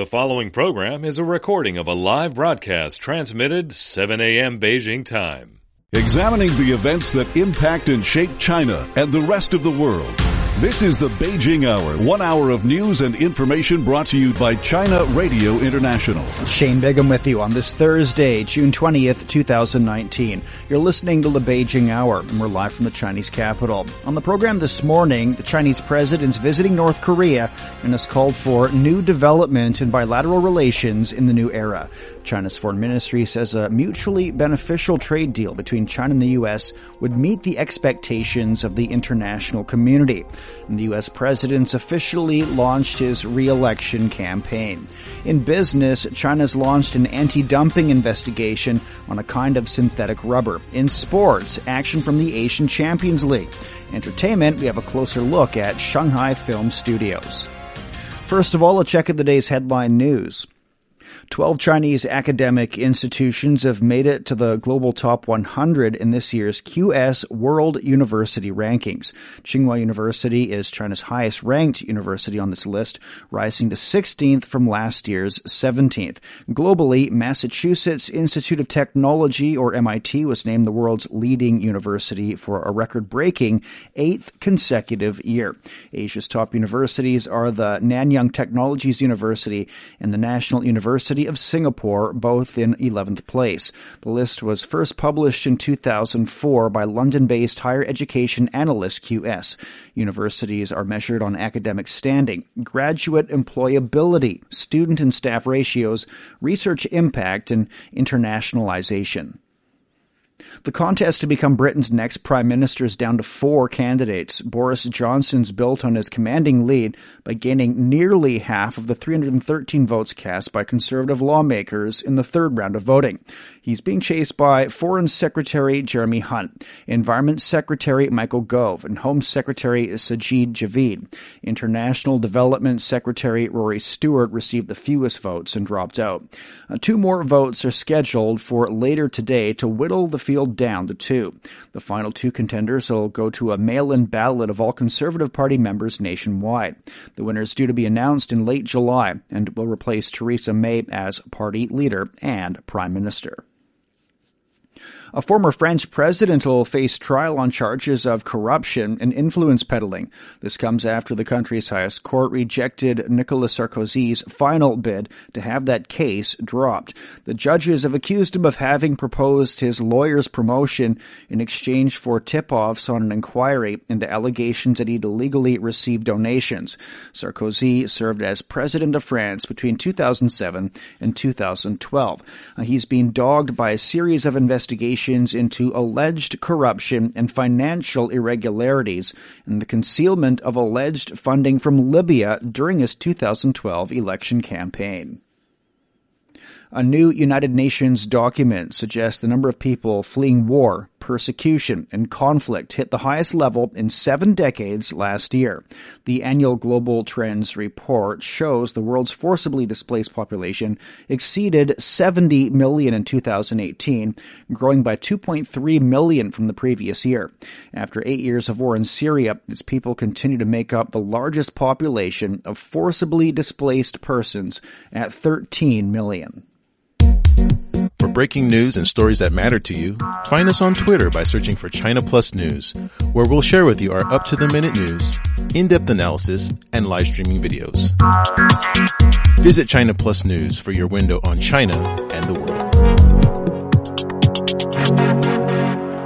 The following program is a recording of a live broadcast transmitted 7 a.m. Beijing time. Examining the events that impact and shape China and the rest of the world. This is the Beijing Hour, one hour of news and information brought to you by China Radio International. Shane Bigham with you on this Thursday, June 20th, 2019. You're listening to the Beijing Hour, and we're live from the Chinese capital. On the program this morning, the Chinese president's visiting North Korea and has called for new development in bilateral relations in the new era. China's foreign ministry says a mutually beneficial trade deal between China and the U.S. would meet the expectations of the international community. And the U.S. president's officially launched his re-election campaign. In business, China's launched an anti-dumping investigation on a kind of synthetic rubber. In sports, action from the Asian Champions League. Entertainment, we have a closer look at Shanghai Film Studios. First of all, a check of the day's headline news. 12 Chinese academic institutions have made it to the global top 100 in this year's QS World University Rankings. Tsinghua University is China's highest ranked university on this list, rising to 16th from last year's 17th. Globally, Massachusetts Institute of Technology, or MIT, was named the world's leading university for a record-breaking eighth consecutive year. Asia's top universities are the Nanyang Technological University and the National University of Singapore, both in 11th place. The list was first published in 2004 by London-based higher education analyst QS. Universities are measured on academic standing, graduate employability, student and staff ratios, research impact, and internationalization. The contest to become Britain's next Prime Minister is down to four candidates. Boris Johnson's built on his commanding lead by gaining nearly half of the 313 votes cast by Conservative lawmakers in the third round of voting. He's being chased by Foreign Secretary Jeremy Hunt, Environment Secretary Michael Gove, and Home Secretary Sajid Javid. International Development Secretary Rory Stewart received the fewest votes and dropped out. Uh, two more votes are scheduled for later today to whittle the field down to two. The final two contenders will go to a mail-in ballot of all Conservative Party members nationwide. The winner is due to be announced in late July and will replace Theresa May as party leader and prime minister. A former French president will face trial on charges of corruption and influence peddling. This comes after the country's highest court rejected Nicolas Sarkozy's final bid to have that case dropped. The judges have accused him of having proposed his lawyer's promotion in exchange for tip-offs on an inquiry into allegations that he'd illegally received donations. Sarkozy served as president of France between 2007 and 2012. Uh, he's been dogged by a series of investigations into alleged corruption and financial irregularities and the concealment of alleged funding from Libya during his 2012 election campaign. A new United Nations document suggests the number of people fleeing war, persecution, and conflict hit the highest level in seven decades last year. The annual Global Trends report shows the world's forcibly displaced population exceeded 70 million in 2018, growing by 2.3 million from the previous year. After eight years of war in Syria, its people continue to make up the largest population of forcibly displaced persons at 13 million. For breaking news and stories that matter to you, find us on Twitter by searching for China Plus News, where we'll share with you our up-to-the-minute news, in-depth analysis, and live streaming videos. Visit China Plus News for your window on China and the world.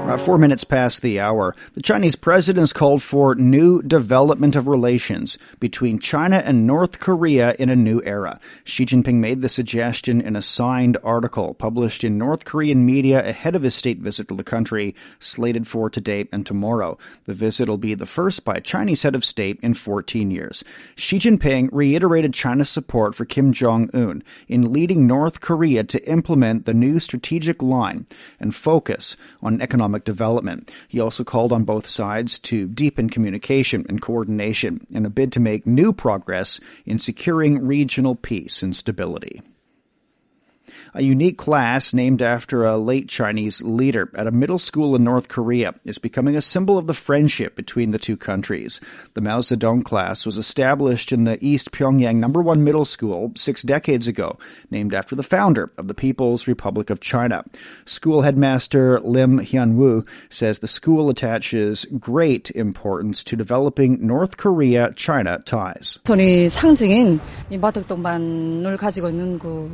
About four minutes past the hour, the Chinese president has called for new development of relations between China and North Korea in a new era. Xi Jinping made the suggestion in a signed article published in North Korean media ahead of his state visit to the country, slated for today and tomorrow. The visit will be the first by a Chinese head of state in 14 years. Xi Jinping reiterated China's support for Kim Jong-un in leading North Korea to implement the new strategic line and focus on economic development. He also called on both sides to deepen communication and coordination in a bid to make new progress in securing regional peace and stability A unique class named after a late Chinese leader at a middle school in North Korea is becoming a symbol of the friendship between the two countries. The Mao Zedong class was established in the East Pyongyang number one middle school six decades ago, named after the founder of the People's Republic of China. School headmaster Lim Hyun-woo says the school attaches great importance to developing North Korea-China ties. 상징인 이 마덕동반을 가지고 있는 그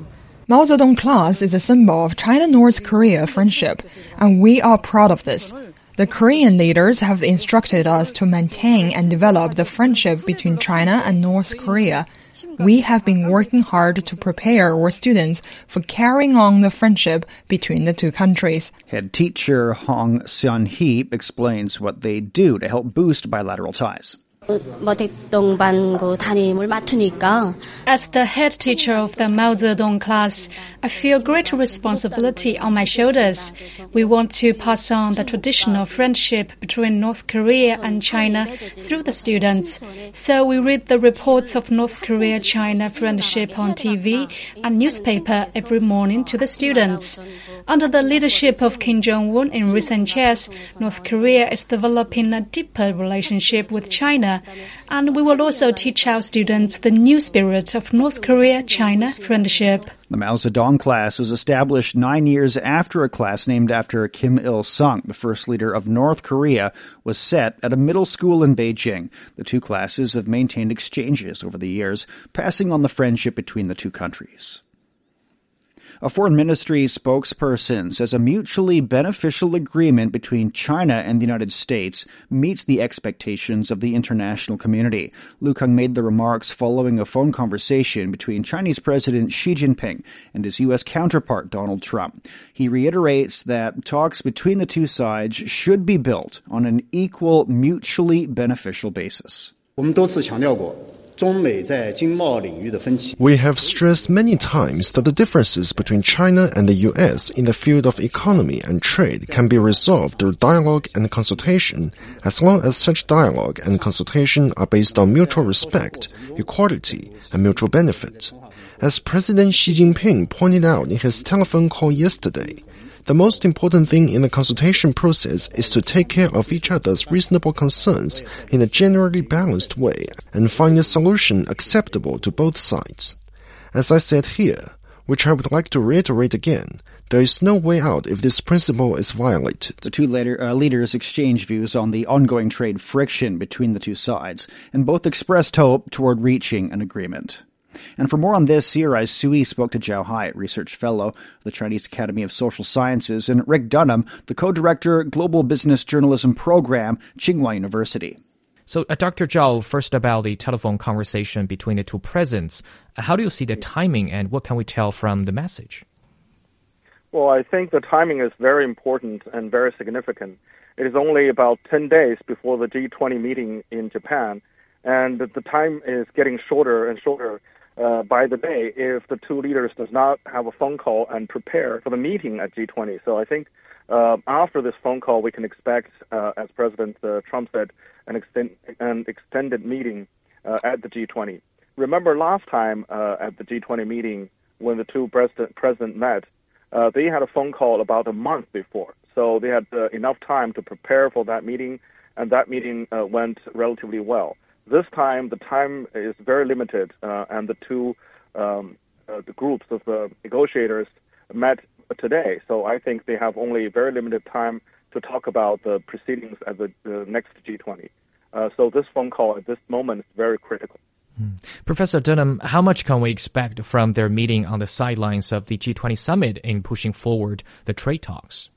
Mao Zedong class is a symbol of China-North Korea friendship, and we are proud of this. The Korean leaders have instructed us to maintain and develop the friendship between China and North Korea. We have been working hard to prepare our students for carrying on the friendship between the two countries. Head teacher Hong Seon-hee explains what they do to help boost bilateral ties. As the head teacher of the Mao Zedong class, I feel great responsibility on my shoulders. We want to pass on the traditional friendship between North Korea and China through the students. So we read the reports of North Korea-China friendship on TV and newspaper every morning to the students. Under the leadership of Kim Jong-un in recent years, North Korea is developing a deeper relationship with China, and we will also teach our students the new spirit of North Korea-China friendship. The Mao Zedong class was established nine years after a class named after Kim Il sung, the first leader of North Korea, was set at a middle school in Beijing. The two classes have maintained exchanges over the years, passing on the friendship between the two countries. A foreign ministry spokesperson says a mutually beneficial agreement between China and the United States meets the expectations of the international community. Lu Kang made the remarks following a phone conversation between Chinese President Xi Jinping and his U.S. counterpart Donald Trump. He reiterates that talks between the two sides should be built on an equal, mutually beneficial basis. 我们多次强调过 ，we have stressed many times that the differences between China and the US in the field of economy and trade can be resolved through dialogue and consultation as long as such dialogue and consultation are based on mutual respect, equality, and mutual benefit. As President Xi Jinping pointed out in his telephone call yesterday, the most important thing in the consultation process is to take care of each other's reasonable concerns in a generally balanced way and find a solution acceptable to both sides. As I said here, which I would like to reiterate again, there is no way out if this principle is violated. The two later, uh, leaders exchanged views on the ongoing trade friction between the two sides, and both expressed hope toward reaching an agreement. And for more on this, CRI's Sui spoke to Zhao Hai, research fellow of the Chinese Academy of Social Sciences, and Rick Dunham, the co-director, Global Business Journalism Program, Tsinghua University. So, uh, Dr. Zhao, first about the telephone conversation between the two presidents. Uh, how do you see the timing and what can we tell from the message? Well, I think the timing is very important and very significant. It is only about 10 days before the G20 meeting in Japan, and the time is getting shorter and shorter uh, by the day if the two leaders does not have a phone call and prepare for the meeting at G20. So I think uh, after this phone call, we can expect, uh, as President uh, Trump said, an, extend, an extended meeting uh, at the G20. Remember last time uh, at the G20 meeting when the two president president met, they had a phone call about a month before, so they had enough time to prepare for that meeting, and that meeting went relatively well. This time, the time is very limited, uh, and the two um, uh, the groups of the negotiators met today. So I think they have only very limited time to talk about the proceedings at the, the next G20. Uh, so this phone call at this moment is very critical. Hmm. Professor Dunham, how much can we expect from their meeting on the sidelines of the G20 summit in pushing forward the trade talks?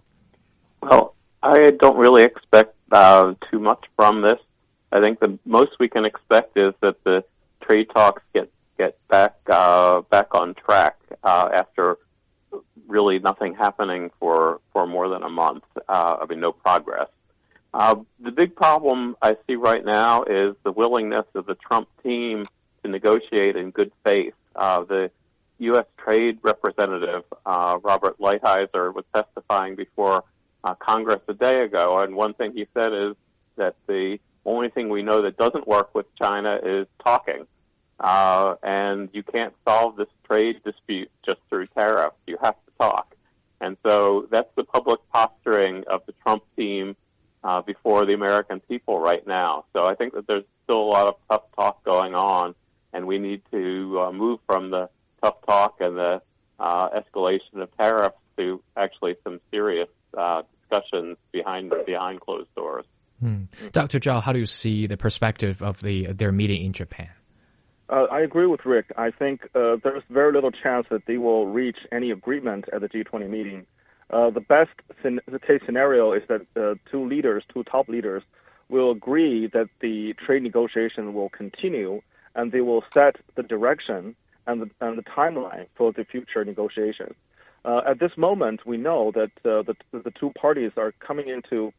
Well, I don't really expect uh, too much from this. I think the most we can expect is that the trade talks get get back uh, back on track uh, after really nothing happening for for more than a month. Uh, I mean, no progress. Uh, the big problem I see right now is the willingness of the Trump team to negotiate in good faith. Uh, the U.S. Trade Representative uh, Robert Lighthizer was testifying before Congress a day ago, and one thing he said is that the only thing we know that doesn't work with China is talking. uh, and you can't solve this trade dispute just through tariffs. You have to talk. And so that's the public posturing of the Trump team uh, before the American people right now. So I think that there's still a lot of tough talk going on, and we need to uh, move from the tough talk and the uh, escalation of tariffs to actually some serious uh, discussions behind behind closed doors. Hmm. Dr. Zhao, how do you see the perspective of the their meeting in Japan? Uh, I agree with Rick. I think uh, there's very little chance that they will reach any agreement at the G20 meeting. Uh, the best the case scenario is that uh, two leaders, two top leaders, will agree that the trade negotiation will continue and they will set the direction and the, and the timeline for the future negotiations. Uh, at this moment, we know that uh, the, the two parties are coming into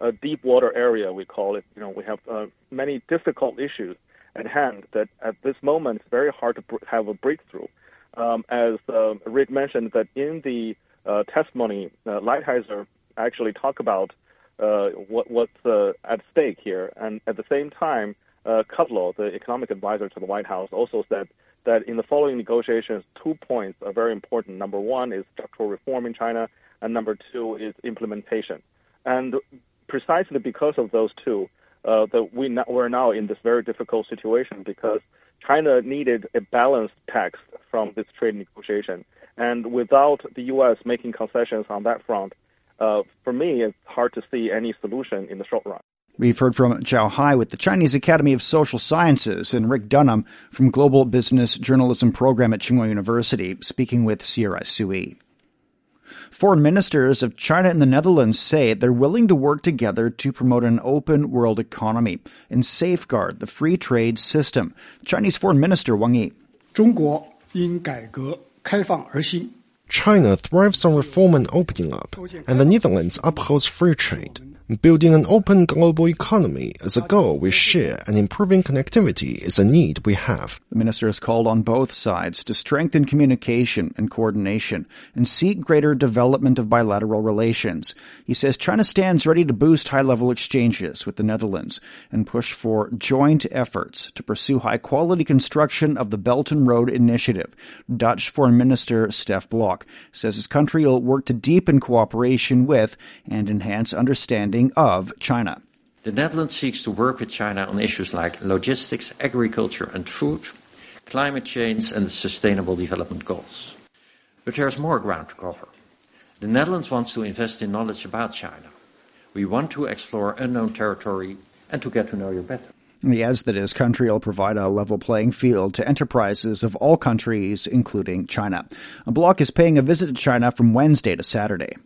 a deep water area, we call it. You know, we have uh, many difficult issues at hand that at this moment it's very hard to br- have a breakthrough. Um, as uh, Rick mentioned, that in the uh, testimony, uh, Lighthizer actually talk about uh, what, what's uh, at stake here, and at the same time, uh, Kudlow, the economic advisor to the White House, also said that in the following negotiations, two points are very important. Number one is structural reform in China, and number two is implementation. And precisely because of those two, uh, that we now, we're now in this very difficult situation because China needed a balanced text from this trade negotiation. And without the U.S. making concessions on that front, uh, for me, it's hard to see any solution in the short run. We've heard from Zhao Hai with the Chinese Academy of Social Sciences and Rick Dunham from Global Business Journalism Program at Tsinghua University, speaking with CRI Sui. Foreign ministers of China and the Netherlands say they're willing to work together to promote an open world economy and safeguard the free trade system. Chinese Foreign Minister Wang Yi. China thrives on reform and opening up, and the Netherlands upholds free trade. Building an open global economy is a goal we share, and improving connectivity is a need we have. The minister has called on both sides to strengthen communication and coordination and seek greater development of bilateral relations. He says China stands ready to boost high level exchanges with the Netherlands and push for joint efforts to pursue high quality construction of the Belt and Road Initiative. Dutch Foreign Minister Stef Blok says his country will work to deepen cooperation with and enhance understanding of China. The Netherlands seeks to work with China on issues like logistics, agriculture and food, climate change and the sustainable development goals. But there's more ground to cover. The Netherlands wants to invest in knowledge about China. We want to explore unknown territory and to get to know you better. He adds that his country will provide a level playing field to enterprises of all countries, including China. A Blok is paying a visit to China from Wednesday to Saturday.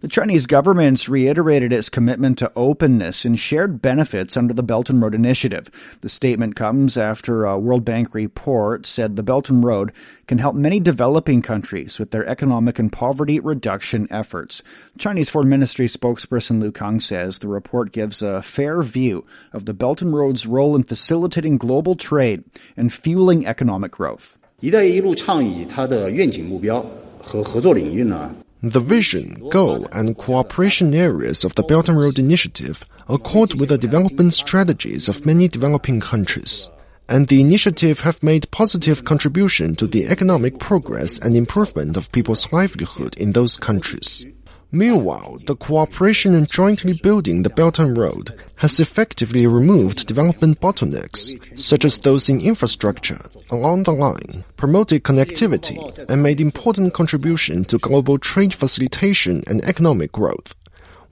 The Chinese government's reiterated its commitment to openness and shared benefits under the Belt and Road Initiative. The statement comes after a World Bank report said the Belt and Road can help many developing countries with their economic and poverty reduction efforts. Chinese Foreign Ministry spokesperson Lu Kang says the report gives a fair view of the Belt and Road's role in facilitating global trade and fueling economic growth. 一带一路倡议它的愿景目标和合作领域呢，the vision, goal, and cooperation areas of the Belt and Road Initiative accord with the development strategies of many developing countries. And the initiative have made positive contribution to the economic progress and improvement of people's livelihood in those countries. Meanwhile, the cooperation in jointly building the Belt and Road has effectively removed development bottlenecks, such as those in infrastructure, along the line, promoted connectivity, and made important contribution to global trade facilitation and economic growth.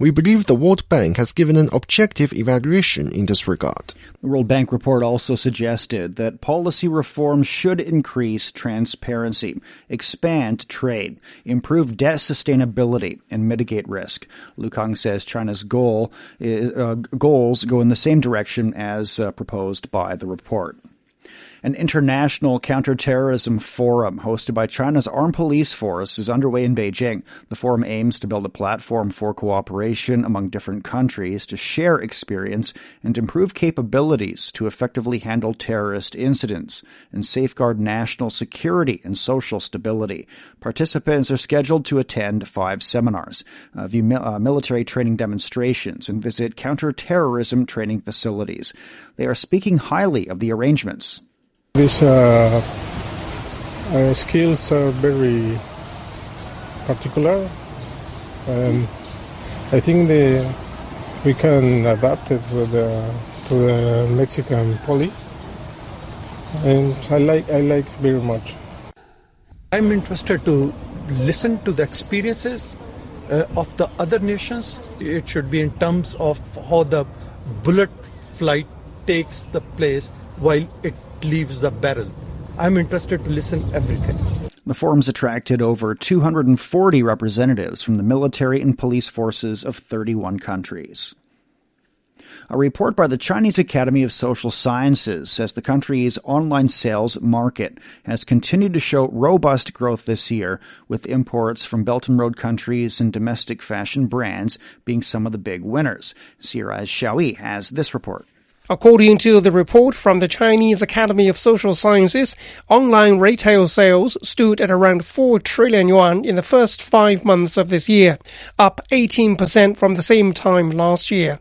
We believe the World Bank has given an objective evaluation in this regard. The World Bank report also suggested that policy reforms should increase transparency, expand trade, improve debt sustainability, and mitigate risk. Lu Kang says China's goal is, uh, goals go in the same direction as uh, proposed by the report an international counterterrorism forum hosted by China's armed police force is underway in Beijing. The forum aims to build a platform for cooperation among different countries to share experience and improve capabilities to effectively handle terrorist incidents and safeguard national security and social stability. Participants are scheduled to attend five seminars, uh, view uh, military training demonstrations, and visit counterterrorism training facilities. They are speaking highly of the arrangements. These uh, uh, skills are very particular, and I think the, we can adapt it to the, to the Mexican police, and I like I like very much. I'm interested to listen to the experiences uh, of the other nations. It should be in terms of how the bullet flight takes the place while it leaves the barrel. I'm interested to listen everything. The forums attracted over 240 representatives from the military and police forces of 31 countries. A report by the Chinese Academy of Social Sciences says the country's online sales market has continued to show robust growth this year, with imports from Belt and Road countries and domestic fashion brands being some of the big winners. CRI's Xiao has this report. According to the report from the Chinese Academy of Social Sciences, online retail sales stood at around 4 trillion yuan in the first five months of this year, up 18% from the same time last year.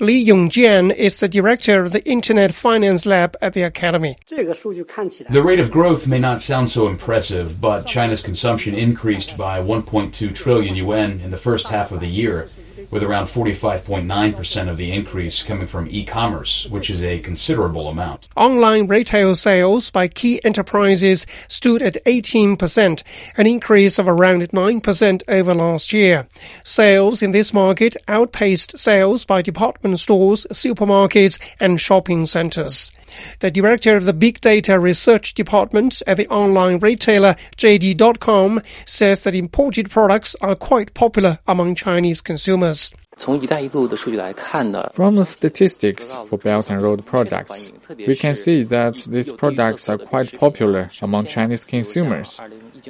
Li Yongjian is the director of the Internet Finance Lab at the Academy. The rate of growth may not sound so impressive, but China's consumption increased by 1.2 trillion yuan in the first half of the year with around 45.9% of the increase coming from e-commerce, which is a considerable amount. Online retail sales by key enterprises stood at 18%, an increase of around 9% over last year. Sales in this market outpaced sales by department stores, supermarkets, and shopping centers. The director of the Big Data Research Department at the online retailer JD.com says that imported products are quite popular among Chinese consumers. From the statistics for Belt and Road products, we can see that these products are quite popular among Chinese consumers,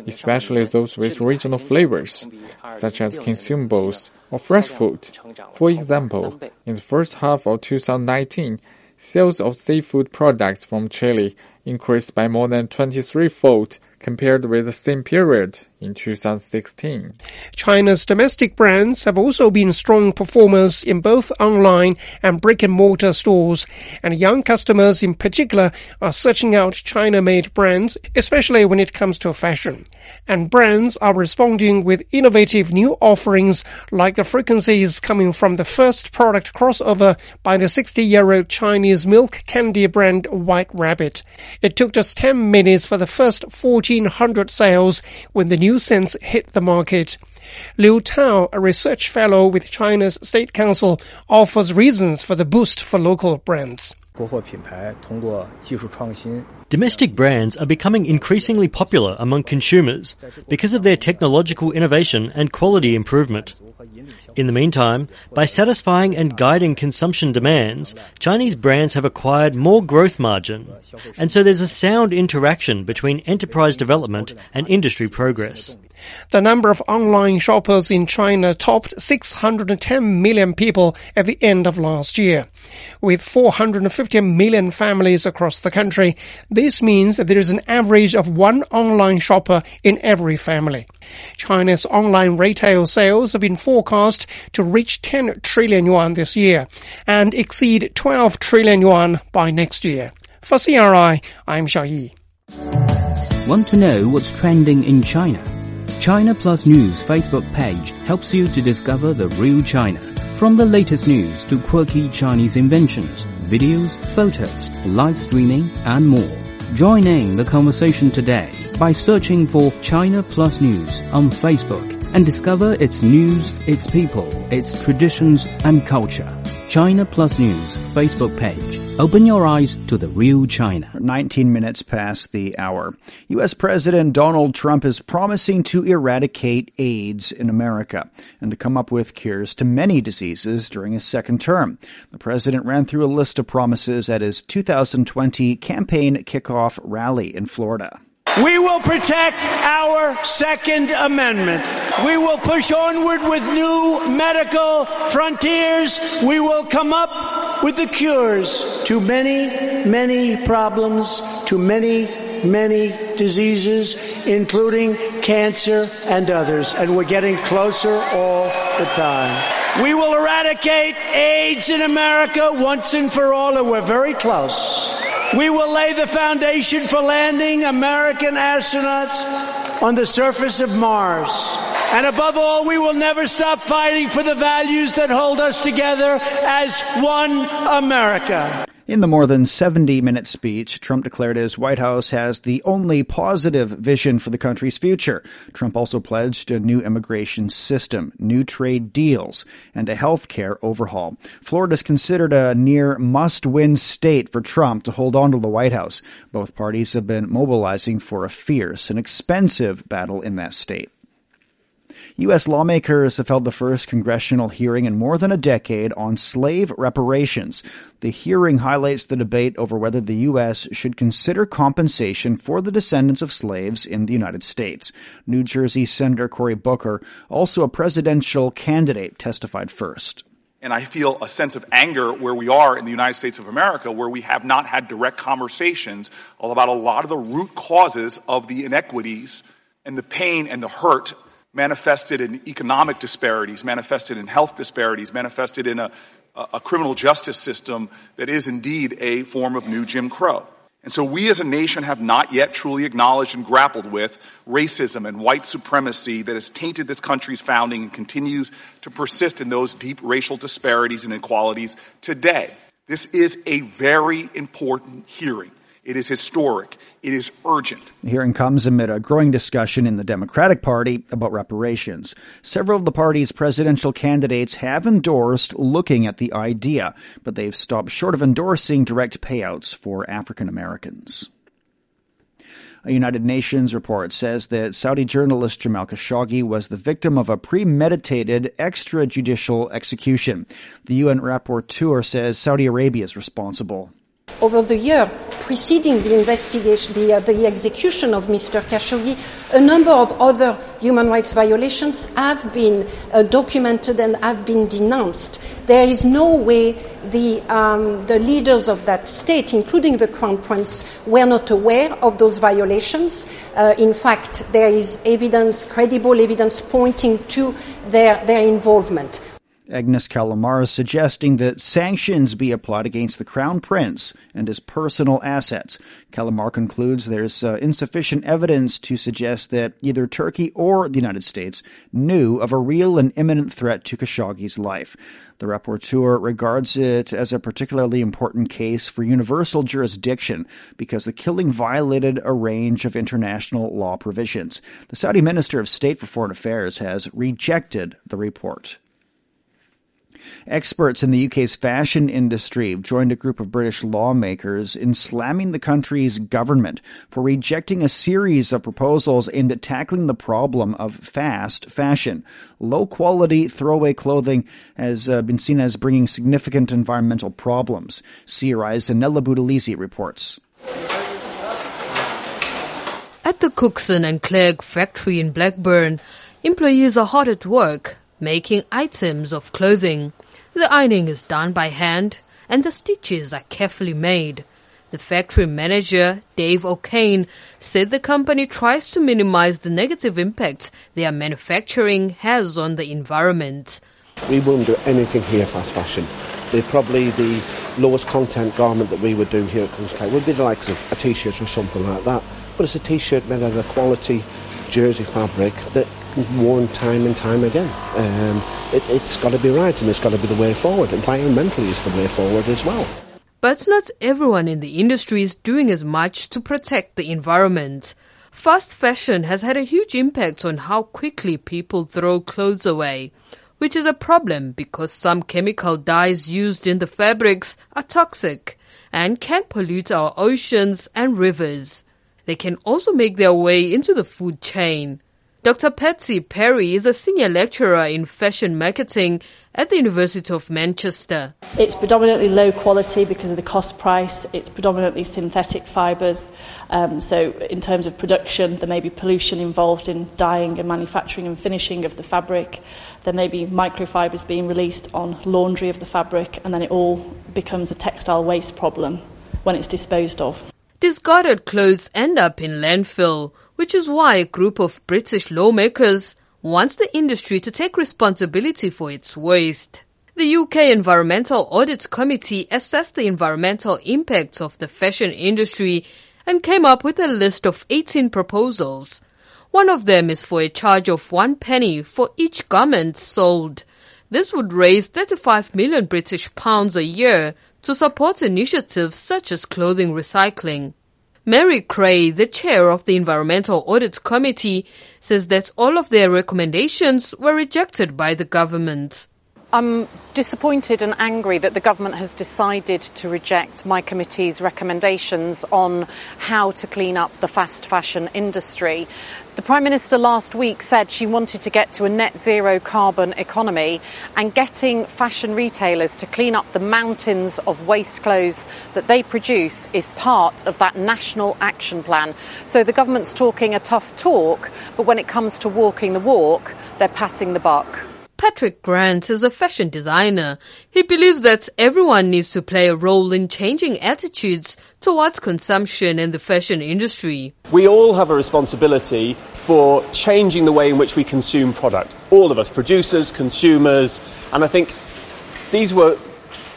especially those with regional flavors, such as consumables or fresh food. For example, in the first half of 2019, Sales of seafood products from Chile increased by more than 23-fold compared with the same period in 2016. China's domestic brands have also been strong performers in both online and brick and mortar stores, and young customers in particular are searching out China-made brands, especially when it comes to fashion and brands are responding with innovative new offerings like the frequencies coming from the first product crossover by the 60-year-old Chinese milk candy brand White Rabbit. It took just 10 minutes for the first 1400 sales when the new scents hit the market. Liu Tao, a research fellow with China's State Council, offers reasons for the boost for local brands. Domestic brands are becoming increasingly popular among consumers because of their technological innovation and quality improvement. In the meantime, by satisfying and guiding consumption demands, Chinese brands have acquired more growth margin, and so there's a sound interaction between enterprise development and industry progress. The number of online shoppers in China topped 610 million people at the end of last year. With 450 million families across the country, this means that there is an average of one online shopper in every family. China's online retail sales have been forecast to reach 10 trillion yuan this year and exceed 12 trillion yuan by next year. For CRI, I'm Xiao Yi. Want to know what's trending in China? China Plus News Facebook page helps you to discover the real China. From the latest news to quirky Chinese inventions, videos, photos, live streaming, and more. Join in the conversation today by searching for China Plus News on Facebook and discover its news, its people, its traditions and culture. China Plus News Facebook page. Open your eyes to the real China. 19 minutes past the hour. U.S. President Donald Trump is promising to eradicate AIDS in America and to come up with cures to many diseases during his second term. The president ran through a list of promises at his 2020 campaign kickoff rally in Florida. We will protect our Second Amendment. We will push onward with new medical frontiers. We will come up with the cures to many, many problems, to many, many diseases, including cancer and others. And we're getting closer all the time. We will eradicate AIDS in America once and for all, and we're very close. We will lay the foundation for landing American astronauts on the surface of Mars. And above all, we will never stop fighting for the values that hold us together as one America. In the more than 70 minute speech, Trump declared his White House has the only positive vision for the country's future. Trump also pledged a new immigration system, new trade deals, and a health care overhaul. Florida is considered a near must win state for Trump to hold on to the White House. Both parties have been mobilizing for a fierce and expensive battle in that state. U.S. lawmakers have held the first congressional hearing in more than a decade on slave reparations. The hearing highlights the debate over whether the U.S. should consider compensation for the descendants of slaves in the United States. New Jersey Senator Cory Booker, also a presidential candidate, testified first. And I feel a sense of anger where we are in the United States of America, where we have not had direct conversations about a lot of the root causes of the inequities and the pain and the hurt manifested in economic disparities, manifested in health disparities, manifested in a, a criminal justice system that is indeed a form of new Jim Crow. And so we as a nation have not yet truly acknowledged and grappled with racism and white supremacy that has tainted this country's founding and continues to persist in those deep racial disparities and inequalities today. This is a very important hearing. It is historic. It is urgent. The hearing comes amid a growing discussion in the Democratic Party about reparations. Several of the party's presidential candidates have endorsed looking at the idea, but they've stopped short of endorsing direct payouts for African Americans. A United Nations report says that Saudi journalist Jamal Khashoggi was the victim of a premeditated extrajudicial execution. The UN rapporteur says Saudi Arabia is responsible over the year preceding the investigation, the, uh, the execution of Mr. Khashoggi, a number of other human rights violations have been uh, documented and have been denounced. There is no way the, um, the leaders of that state, including the Crown Prince, were not aware of those violations. Uh, in fact, there is evidence, credible evidence, pointing to their, their involvement. Agnes Callamard suggesting that sanctions be applied against the Crown Prince and his personal assets. Callamard concludes there's uh, insufficient evidence to suggest that either Turkey or the United States knew of a real and imminent threat to Khashoggi's life. The rapporteur regards it as a particularly important case for universal jurisdiction because the killing violated a range of international law provisions. The Saudi Minister of State for Foreign Affairs has rejected the report. Experts in the UK's fashion industry have joined a group of British lawmakers in slamming the country's government for rejecting a series of proposals aimed at tackling the problem of fast fashion. Low quality throwaway clothing has uh, been seen as bringing significant environmental problems. CRI's Zanele Buthelezi reports. At the Cookson and Clegg factory in Blackburn, employees are hard at work making items of clothing. The ironing is done by hand and the stitches are carefully made. The factory manager, Dave O'Kane, said the company tries to minimize the negative impacts their manufacturing has on the environment. We wouldn't do anything here fast fashion. They're probably the lowest content garment that we would do here at Kunstkai would be the likes of a t-shirt or something like that. But it's a t-shirt made out of a quality jersey fabric that worn time and time again. Um, it, it's got to be right and it's got to be the way forward. Environmentally is the way forward as well. But not everyone in the industry is doing as much to protect the environment. Fast fashion has had a huge impact on how quickly people throw clothes away, which is a problem because some chemical dyes used in the fabrics are toxic and can pollute our oceans and rivers. They can also make their way into the food chain. Dr. Patsy Perry is a senior lecturer in fashion marketing at the University of Manchester. It's predominantly low quality because of the cost price. It's predominantly synthetic fibres. Um, so, in terms of production, there may be pollution involved in dyeing and manufacturing and finishing of the fabric. There may be microfibres being released on laundry of the fabric, and then it all becomes a textile waste problem when it's disposed of. Discarded clothes end up in landfill, which is why a group of British lawmakers wants the industry to take responsibility for its waste. The UK Environmental Audit Committee assessed the environmental impacts of the fashion industry and came up with a list of 18 proposals. One of them is for a charge of one penny for each garment sold. This would raise 35 million British pounds a year to support initiatives such as clothing recycling. Mary Creagh, the chair of the Environmental Audit Committee, says that all of their recommendations were rejected by the government. I'm disappointed and angry that the government has decided to reject my committee's recommendations on how to clean up the fast fashion industry. The Prime Minister last week said she wanted to get to a net zero carbon economy and getting fashion retailers to clean up the mountains of waste clothes that they produce is part of that national action plan. So the government's talking a tough talk, but when it comes to walking the walk, they're passing the buck. Patrick Grant is a fashion designer. He believes that everyone needs to play a role in changing attitudes towards consumption in the fashion industry. We all have a responsibility for changing the way in which we consume product. All of us, producers, consumers, and I think these were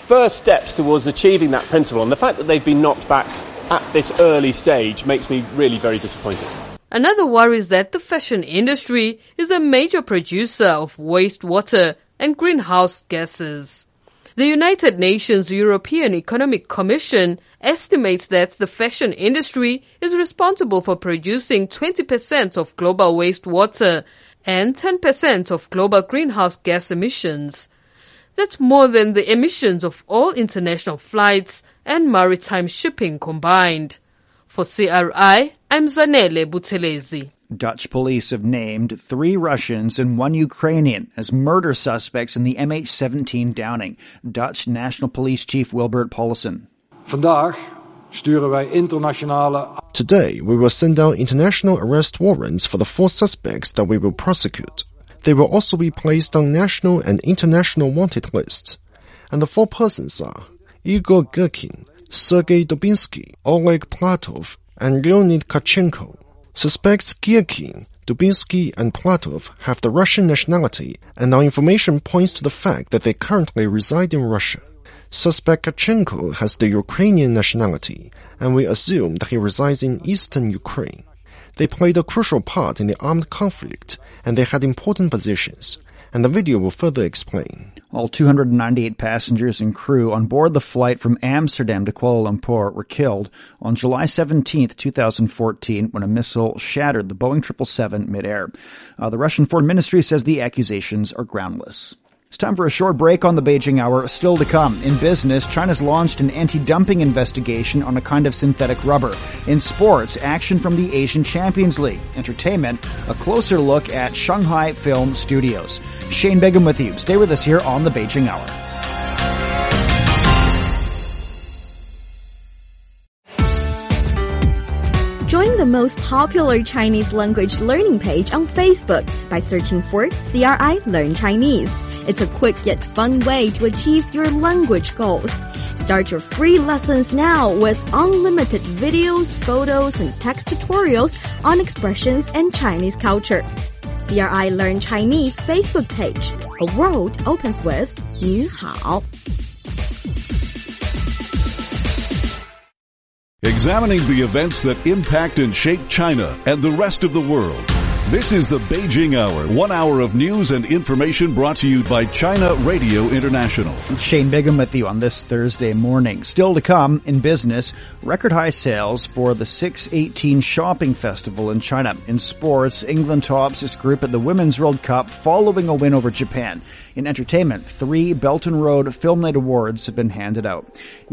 first steps towards achieving that principle. And the fact that they've been knocked back at this early stage makes me really very disappointed. Another worry is that the fashion industry is a major producer of wastewater and greenhouse gases. The United Nations European Economic Commission estimates that the fashion industry is responsible for producing 20% of global wastewater and 10% of global greenhouse gas emissions. That's more than the emissions of all international flights and maritime shipping combined. For CRI, I'm Zanele Buthelezi. Dutch police have named three Russians and one Ukrainian as murder suspects in the MH17 downing. Dutch National Police Chief Wilbert Paulissen. Vandaag sturen wij internationale. Today, we will send out international arrest warrants for the four suspects that we will prosecute. They will also be placed on national and international wanted lists. And the four persons are Igor Girkin, Sergei Dubinsky, Oleg Pulatov, and Leonid Kharchenko. Suspects Girkin, Dubinsky, and Pulatov have the Russian nationality, and our information points to the fact that they currently reside in Russia. Suspect Kachenko has the Ukrainian nationality, and we assume that he resides in eastern Ukraine. They played a crucial part in the armed conflict, and they had important positions, and the video will further explain. All 298 passengers and crew on board the flight from Amsterdam to Kuala Lumpur were killed on July 17, 2014, when a missile shattered the Boeing 777 midair. Uh, the Russian Foreign Ministry says the accusations are groundless. It's time for a short break on the Beijing Hour. Still to come. In business, China's launched an anti-dumping investigation on a kind of synthetic rubber. In sports, action from the Asian Champions League. Entertainment, a closer look at Shanghai Film Studios. Shane Bigham with you. Stay with us here on the Beijing Hour. Join the most popular Chinese language learning page on Facebook by searching for CRI Learn Chinese. It's a quick yet fun way to achieve your language goals. Start your free lessons now with unlimited videos, photos, and text tutorials on expressions and Chinese culture. CRI Learn Chinese Facebook page. A world opens with 你好. Examining the events that impact and shape China and the rest of the world. This is the Beijing Hour, one hour of news and information brought to you by China Radio International. Shane Bigham with you on this Thursday morning. Still to come in business, record high sales for the 618 Shopping Festival in China. In sports, England tops its group at the Women's World Cup following a win over Japan. In entertainment, three Belt and Road Film Night Awards have been handed out.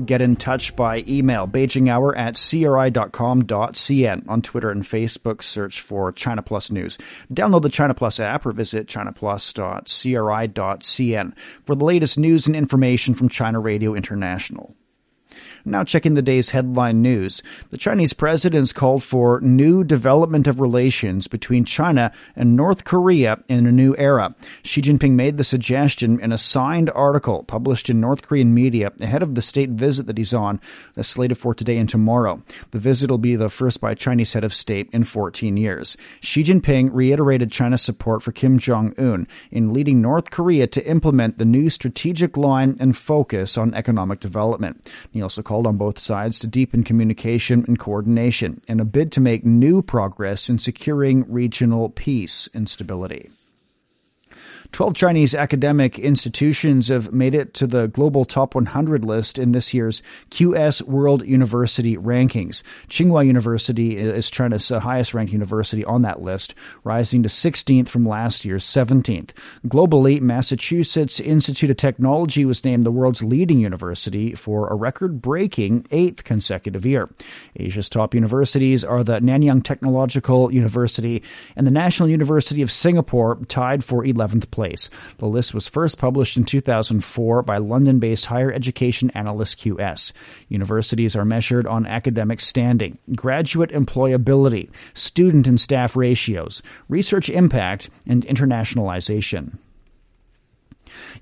Get in touch by email, beijinghour at cri.com.cn. On Twitter and Facebook, search for China Plus News. Download the China Plus app or visit chinaplus.cri.cn for the latest news and information from China Radio International. Now checking the day's headline news. The Chinese president's called for new development of relations between China and North Korea in a new era. Xi Jinping made the suggestion in a signed article published in North Korean media ahead of the state visit that he's on, that's slated for today and tomorrow. The visit will be the first by a Chinese head of state in 14 years. Xi Jinping reiterated China's support for Kim Jong-un in leading North Korea to implement the new strategic line and focus on economic development. He also called on both sides to deepen communication and coordination in a bid to make new progress in securing regional peace and stability. 12 Chinese academic institutions have made it to the global top 100 list in this year's QS World University rankings. Tsinghua University is China's uh, highest ranked university on that list, rising to 16th from last year's 17th. Globally, Massachusetts Institute of Technology was named the world's leading university for a record breaking eighth consecutive year. Asia's top universities are the Nanyang Technological University and the National University of Singapore, tied for 11th place. The list was first published in 2004 by London-based higher education analyst QS. Universities are measured on academic standing, graduate employability, student and staff ratios, research impact, and internationalization.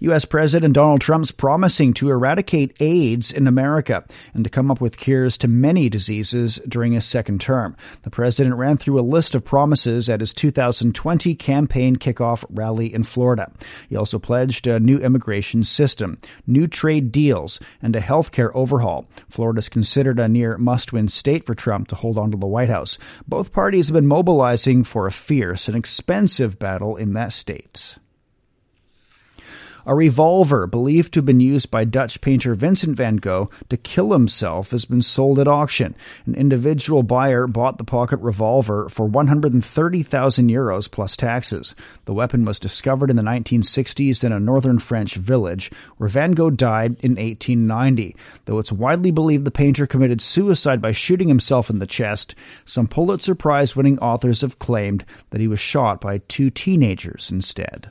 U.S. President Donald Trump's promising to eradicate AIDS in America and to come up with cures to many diseases during his second term. The president ran through a list of promises at his 2020 campaign kickoff rally in Florida. He also pledged a new immigration system, new trade deals, and a health care overhaul. Florida is considered a near must-win state for Trump to hold on to the White House. Both parties have been mobilizing for a fierce and expensive battle in that state. A revolver believed to have been used by Dutch painter Vincent van Gogh to kill himself has been sold at auction. An individual buyer bought the pocket revolver for 130,000 euros plus taxes. The weapon was discovered in the 1960s in a northern French village where Van Gogh died in 1890. Though it's widely believed the painter committed suicide by shooting himself in the chest, some Pulitzer Prize winning authors have claimed that he was shot by two teenagers instead.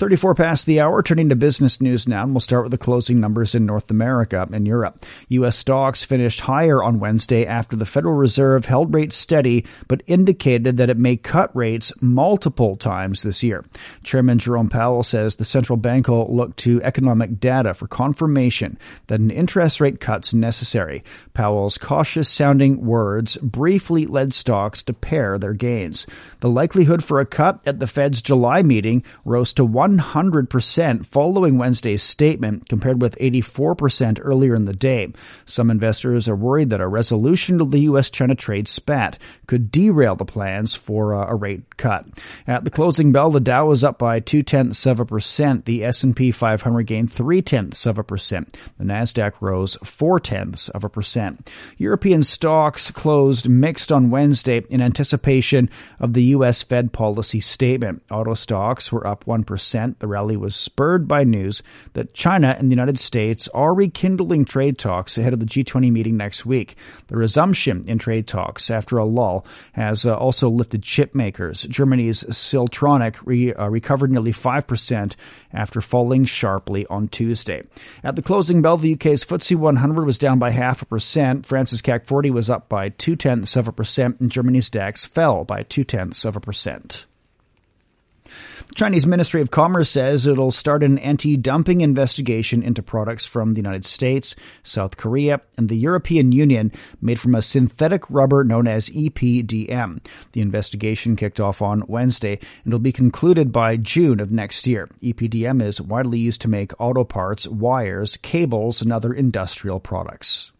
34 past the hour, turning to business news now, and we'll start with the closing numbers in North America and Europe. U.S. stocks finished higher on Wednesday after the Federal Reserve held rates steady, but indicated that it may cut rates multiple times this year. Chairman Jerome Powell says the central bank will look to economic data for confirmation that an interest rate cut's necessary. Powell's cautious sounding words briefly led stocks to pare their gains. The likelihood for a cut at the Fed's July meeting rose to 1 100% following Wednesday's statement, compared with 84% earlier in the day. Some investors are worried that a resolution to the U.S.-China trade spat could derail the plans for a rate cut. At the closing bell, the Dow was up by two tenths of a percent. The S&P 500 gained three tenths of a percent. The Nasdaq rose four tenths of a percent. European stocks closed mixed on Wednesday in anticipation of the U.S. Fed policy statement. Auto stocks were up one percent the rally was spurred by news that China and the United States are rekindling trade talks ahead of the G20 meeting next week. The resumption in trade talks after a lull has uh, also lifted chip makers. Germany's Siltronic re, uh, recovered nearly 5% after falling sharply on Tuesday. At the closing bell, the UK's FTSE 100 was down by half a percent. France's CAC 40 was up by two tenths of a percent, and Germany's DAX fell by two tenths of a percent. Chinese Ministry of Commerce says it'll start an anti-dumping investigation into products from the United States, South Korea, and the European Union made from a synthetic rubber known as EPDM. The investigation kicked off on Wednesday and will be concluded by June of next year. EPDM is widely used to make auto parts, wires, cables, and other industrial products.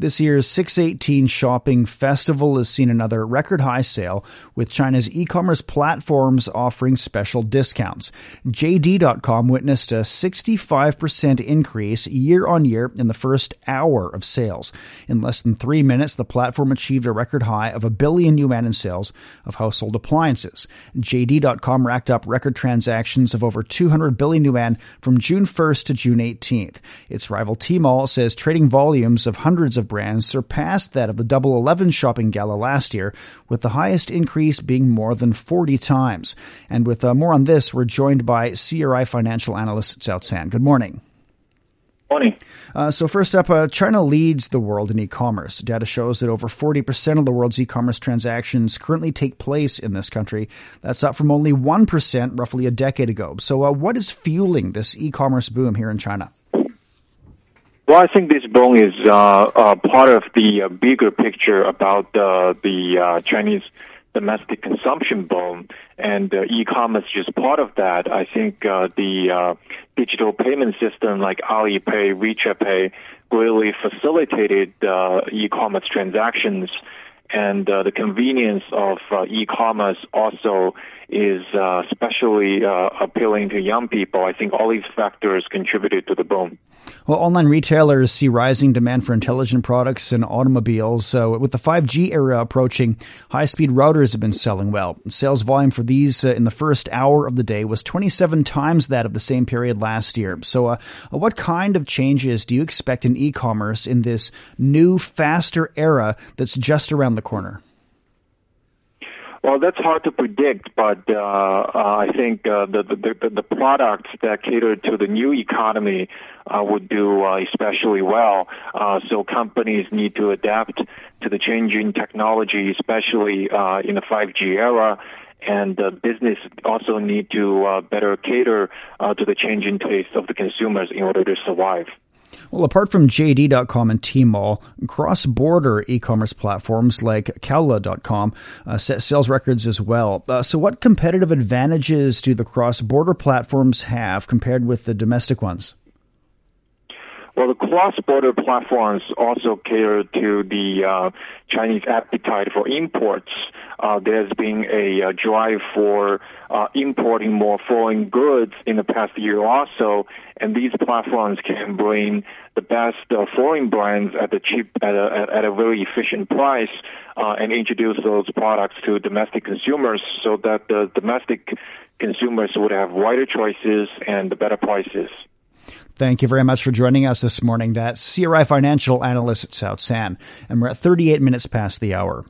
This year's 618 Shopping Festival has seen another record high sale with China's e-commerce platforms offering special discounts. JD.com witnessed a 65% increase year on year in the first hour of sales. In less than three minutes, the platform achieved a record high of a billion yuan in sales of household appliances. JD.com racked up record transactions of over 200 billion yuan from June 1st to June 18th. Its rival Tmall says trading volumes of hundreds of brands surpassed that of the Double Eleven shopping gala last year, with the highest increase being more than 40 times. And with uh, more on this, we're joined by CRI financial analyst Cao Can. Good morning. Morning. Uh, so first up, uh, China leads the world in e-commerce. Data shows that over 40% of the world's e-commerce transactions currently take place in this country. That's up from only 1% roughly a decade ago. So uh, what is fueling this e-commerce boom here in China? Well, I think this boom is uh, uh, part of the uh, bigger picture about the Chinese domestic consumption boom, and e-commerce is part of that. I think the digital payment system like Alipay, WeChat Pay really facilitated uh, e-commerce transactions, and uh, the convenience of uh, e-commerce also is uh, especially uh, appealing to young people. I think all these factors contributed to the boom. Well, online retailers see rising demand for intelligent products and automobiles. So, with the 5G era approaching, high-speed routers have been selling well. Sales volume for these uh, in the first hour of the day was 27 times that of the same period last year. So, uh, what kind of changes do you expect in e-commerce in this new, faster era that's just around the corner? Well, that's hard to predict, but uh, uh, I think uh, the, the, the products that cater to the new economy uh, would do uh, especially well. Uh, so companies need to adapt to the changing technology, especially uh, in the 5G era. And uh, business also need to uh, better cater uh, to the changing tastes of the consumers in order to survive. Well, apart from JD.com and Tmall, cross-border e-commerce platforms like Kaola.com uh, set sales records as well. Uh, so, what competitive advantages do the cross-border platforms have compared with the domestic ones? Well, the cross-border platforms also cater to the uh, Chinese appetite for imports. Uh, there's been a, a drive for uh, importing more foreign goods in the past year also, and these platforms can bring the best uh, foreign brands at the cheap at a, at a very efficient price uh, and introduce those products to domestic consumers so that the domestic consumers would have wider choices and better prices. Thank you very much for joining us this morning. That's CRI financial analyst Cao Can. And we're at 38 minutes past the hour.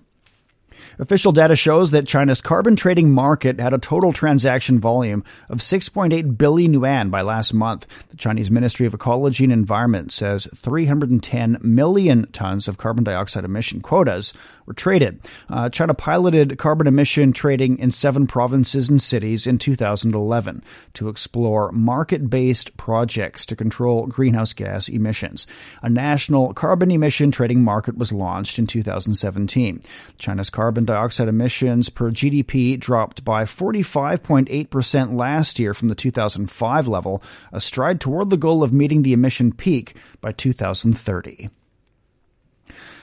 Official data shows that China's carbon trading market had a total transaction volume of 6.8 billion yuan by last month. The Chinese Ministry of Ecology and Environment says 310 million tons of carbon dioxide emission quotas were traded. Uh, China piloted carbon emission trading in seven provinces and cities in 2011 to explore market-based projects to control greenhouse gas emissions. A national carbon emission trading market was launched in 2017. China's carbon dioxide emissions per GDP dropped by 45.8% last year from the 2005 level, a stride toward the goal of meeting the emission peak by 2030.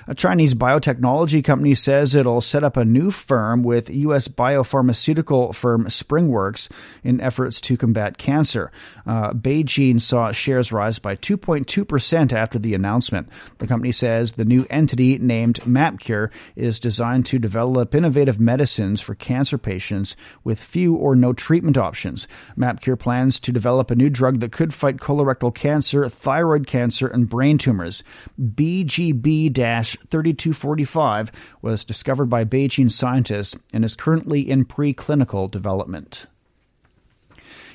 A Chinese biotechnology company says it'll set up a new firm with U.S. biopharmaceutical firm SpringWorks in efforts to combat cancer. Uh, BeiGene saw shares rise by 2.2% after the announcement. The company says the new entity named MapKure is designed to develop innovative medicines for cancer patients with few or no treatment options. MapKure plans to develop a new drug that could fight colorectal cancer, thyroid cancer, and brain tumors. BGB 3245 was discovered by Beijing scientists and is currently in preclinical development.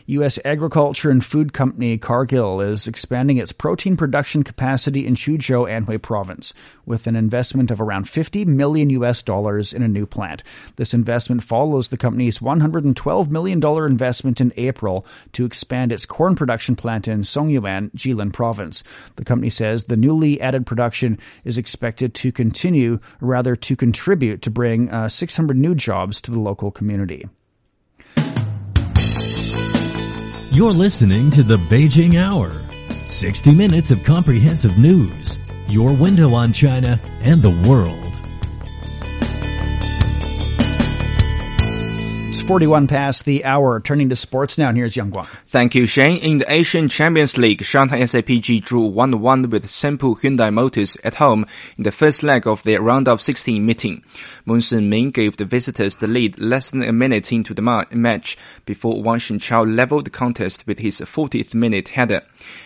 U.S. agriculture and food company Cargill is expanding its protein production capacity in Suzhou, Anhui province, with an investment of around 50 million U.S. dollars in a new plant. This investment follows the company's $112 million investment in April to expand its corn production plant in Songyuan, Jilin province. The company says the newly added production is expected to continue, rather to contribute to bring uh, 600 new jobs to the local community. You're listening to the Beijing Hour. 60 minutes of comprehensive news. Your window on China and the world. 41 past the hour. Turning to sports now, and here's Yang Guang. Thank you, Shane. In the Asian Champions League, Shanghai SIPG drew 1-1 with Jeonbuk Hyundai Motors at home in the first leg of their round of 16 meeting. Moon Min gave the visitors the lead less than a minute into the match before Wang Xinchao leveled the contest with his 40th minute header.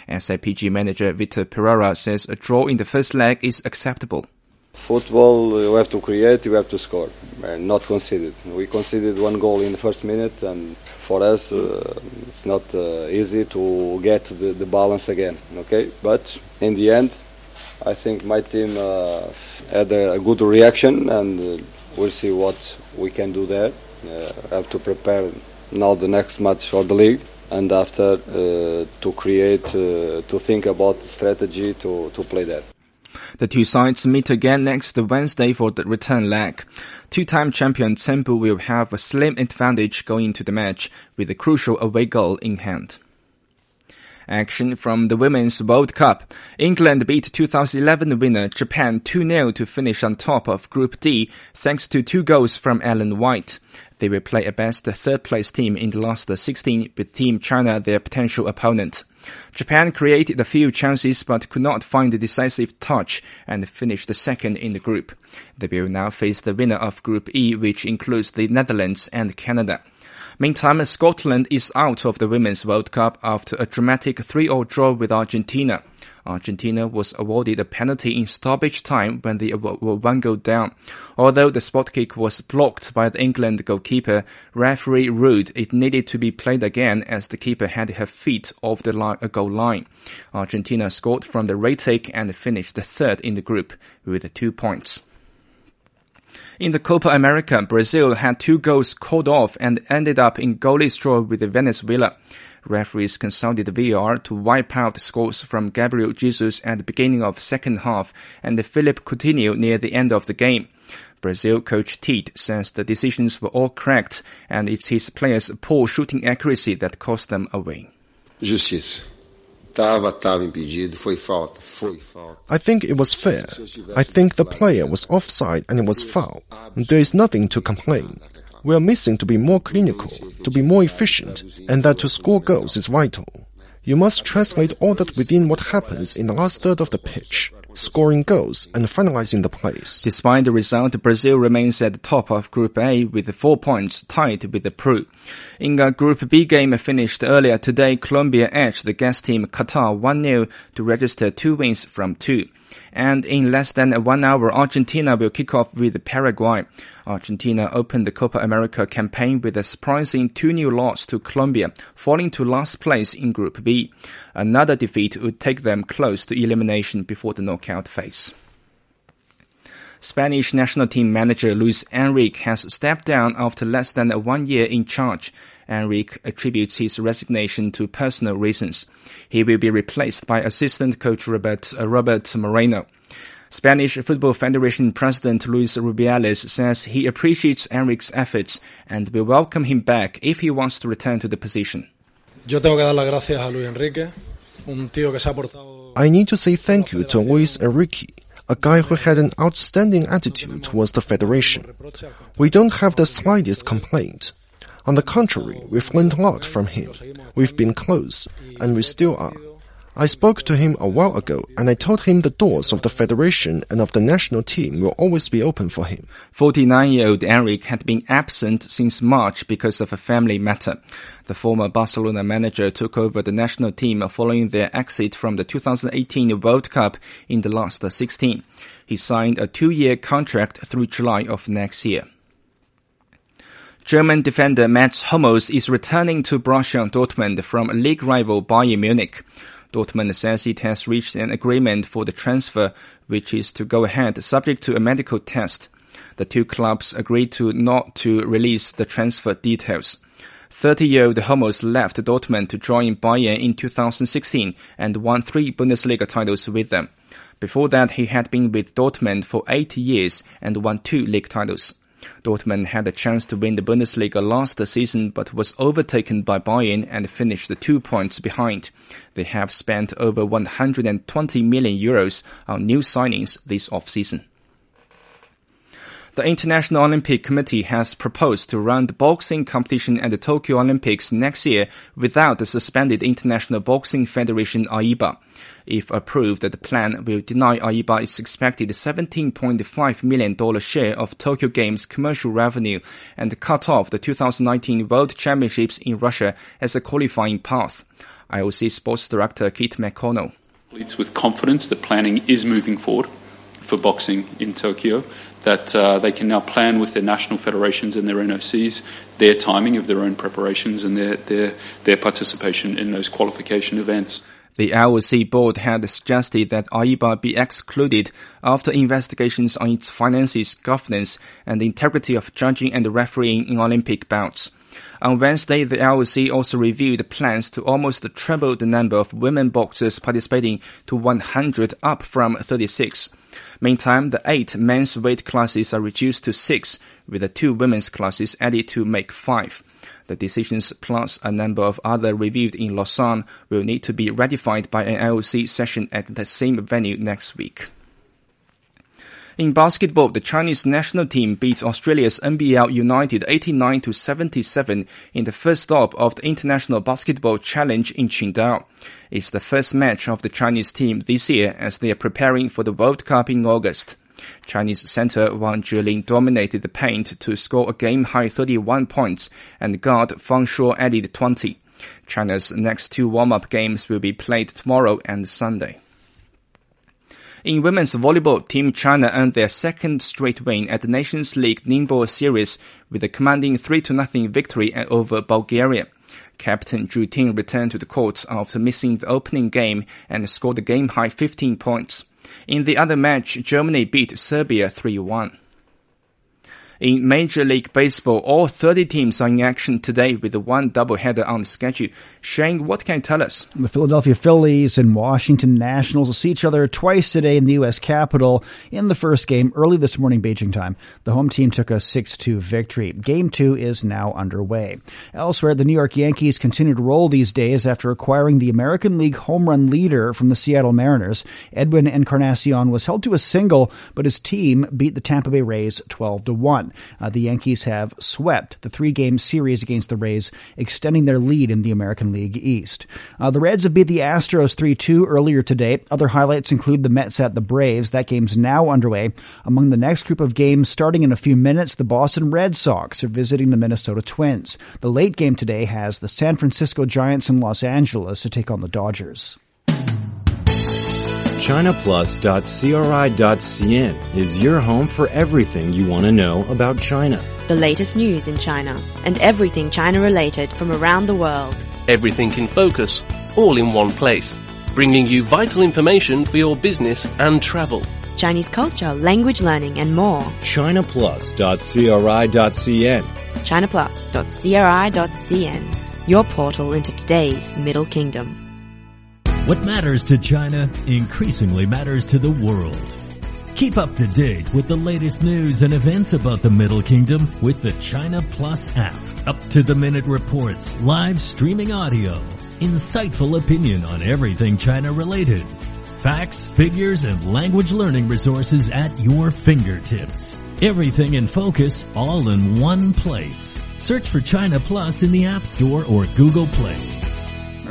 SIPG manager Victor Pereira says a draw in the first leg is acceptable. Football, you have to create, you have to score, and not conceded. We conceded one goal in the first minute, and for us, uh, it's not uh, easy to get the, the, balance again. Okay, but in the end, I think my team uh, had a, a, good reaction, and uh, we'll see what we can do there. Uh, have to prepare now the next match for the league and after uh, to create, uh, to think about strategy to, to play that. The two sides meet again next Wednesday for the return leg. Two-time champion Jeonbuk will have a slim advantage going into the match with a crucial away goal in hand. Action from the Women's World Cup. England beat 2011 winner Japan 2-0 to finish on top of Group D thanks to two goals from Ellen White. They will play a best third place team in the last 16 with Team China their potential opponent. Japan created a few chances but could not find the decisive touch and finished second in the group. They will now face the winner of Group E which includes the Netherlands and Canada. Meantime, Scotland is out of the Women's World Cup after a dramatic 3-0 draw with Argentina. Argentina was awarded a penalty in stoppage time when they were one goal down. Although the spot kick was blocked by the England goalkeeper, referee ruled it needed to be played again as the keeper had her feet off the line, uh, goal line. Argentina scored from the retake and finished third in the group with two points. In the Copa America, Brazil had two goals called off and ended up in goalless draw with Venezuela. Referees consulted VAR to wipe out scores from Gabriel Jesus at the beginning of second half and Philippe Coutinho near the end of the game. Brazil coach Tite says the decisions were all correct and it's his players' poor shooting accuracy that cost them a win. Justiça. Tava, tava impedido, foi falta, foi falta. I think it was fair. I think the player was offside and it was foul. There is nothing to complain. We are missing to be more clinical, to be more efficient, and that to score goals is vital. You must translate all that within what happens in the last third of the pitch scoring goals and finalizing the plays. Despite the result, Brazil remains at the top of Group A with four points, tied with the Peru. In a Group B game finished earlier today, Colombia edged the guest team Qatar 1-0 to register two wins from two. And in less than one hour, Argentina will kick off with Paraguay. Argentina opened the Copa America campaign with a surprising 2-0 loss to Colombia, falling to last place in Group B. Another defeat would take them close to elimination before the knockout phase. Spanish national team manager Luis Enrique has stepped down after less than a one year in charge. Enrique attributes his resignation to personal reasons. He will be replaced by assistant coach Robert, Robert Moreno. Spanish Football Federation President Luis Rubiales says he appreciates Enrique's efforts and will welcome him back if he wants to return to the position. I need to say thank you to Luis Enrique, a guy who had an outstanding attitude towards the Federation. We don't have the slightest complaint. On the contrary, we've learned a lot from him. We've been close, and we still are. I spoke to him a while ago, and I told him the doors of the Federation and of the national team will always be open for him. 49-year-old Enrique had been absent since March because of a family matter. The former Barcelona manager took over the national team following their exit from the 2018 World Cup in the last 16. He signed a two-year contract through July of next year. German defender Mats Hummels is returning to Borussia Dortmund from league rival Bayern Munich. Dortmund says it has reached an agreement for the transfer, which is to go ahead subject to a medical test. The two clubs agreed to not to release the transfer details. 30-year-old Hummels left Dortmund to join Bayern in 2016 and won three Bundesliga titles with them. Before that, he had been with Dortmund for eight years and won two league titles. Dortmund had a chance to win the Bundesliga last season but was overtaken by Bayern and finished two points behind. They have spent over 120 million euros on new signings this off-season. The International Olympic Committee has proposed to run the boxing competition at the Tokyo Olympics next year without the suspended International Boxing Federation AIBA. If approved, the plan will deny AIBA its expected $17.5 million share of Tokyo Games commercial revenue and cut off the 2019 World Championships in Russia as a qualifying path. IOC Sports Director Keith McConnell. Leads with confidence that planning is moving forward for boxing in Tokyo. That uh, they can now plan with their national federations and their NOCs their timing of their own preparations and their, their, their participation in those qualification events. The IOC board had suggested that AIBA be excluded after investigations on its finances, governance, and the integrity of judging and refereeing in Olympic bouts. On Wednesday, the IOC also reviewed plans to almost treble the number of women boxers participating to 100 up from 36. Meantime, the eight men's weight classes are reduced to six, with the two women's classes added to make five. The decisions plus a number of other reviewed in Lausanne will need to be ratified by an IOC session at the same venue next week. In basketball, the Chinese national team beat Australia's NBL United 89 to 77 in the first stop of the International Basketball Challenge in Qingdao. It's the first match of the Chinese team this year as they are preparing for the World Cup in August. Chinese center Wang Zhelin dominated the paint to score a game-high 31 points, and guard Fang Shuo added 20. China's next two warm-up games will be played tomorrow and Sunday. In women's volleyball, Team China earned their second straight win at the Nations League Ningbo Series with a commanding 3-0 victory over Bulgaria. Captain Zhu Ting returned to the court after missing the opening game and scored a game-high 15 points. In the other match, Germany beat Serbia 3-1. In Major League Baseball, all 30 teams are in action today with one doubleheader on the schedule. Shane, what can you tell us? The Philadelphia Phillies and Washington Nationals will see each other twice today in the U.S. capital. In the first game, early this morning Beijing time, the home team took a 6-2 victory. Game two is now underway. Elsewhere, the New York Yankees continue to roll these days after acquiring the American League home run leader from the Seattle Mariners. Edwin Encarnacion was held to a single, but his team beat the Tampa Bay Rays 12 to 1. Uh, the Yankees have swept the three game series against the Rays, extending their lead in the American League East. Uh, the Reds have beat the Astros 3 2 earlier today. Other highlights include the Mets at the Braves. That game's now underway. Among the next group of games starting in a few minutes, the Boston Red Sox are visiting the Minnesota Twins. The late game today has the San Francisco Giants in Los Angeles to take on the Dodgers. ChinaPlus.cri.cn is your home for everything you want to know about China. The latest news in China and everything China related from around the world. Everything in focus, all in one place, bringing you vital information for your business and travel. Chinese culture, language learning, and more. ChinaPlus.cri.cn. ChinaPlus.cri.cn. Your portal into today's Middle Kingdom. What matters to China increasingly matters to the world. Keep up to date with the latest news and events about the Middle Kingdom with the China Plus app. Up to the minute reports, live streaming audio, insightful opinion on everything China related, facts, figures, and language learning resources at your fingertips. Everything in focus, all in one place. Search for China Plus in the App Store or Google Play.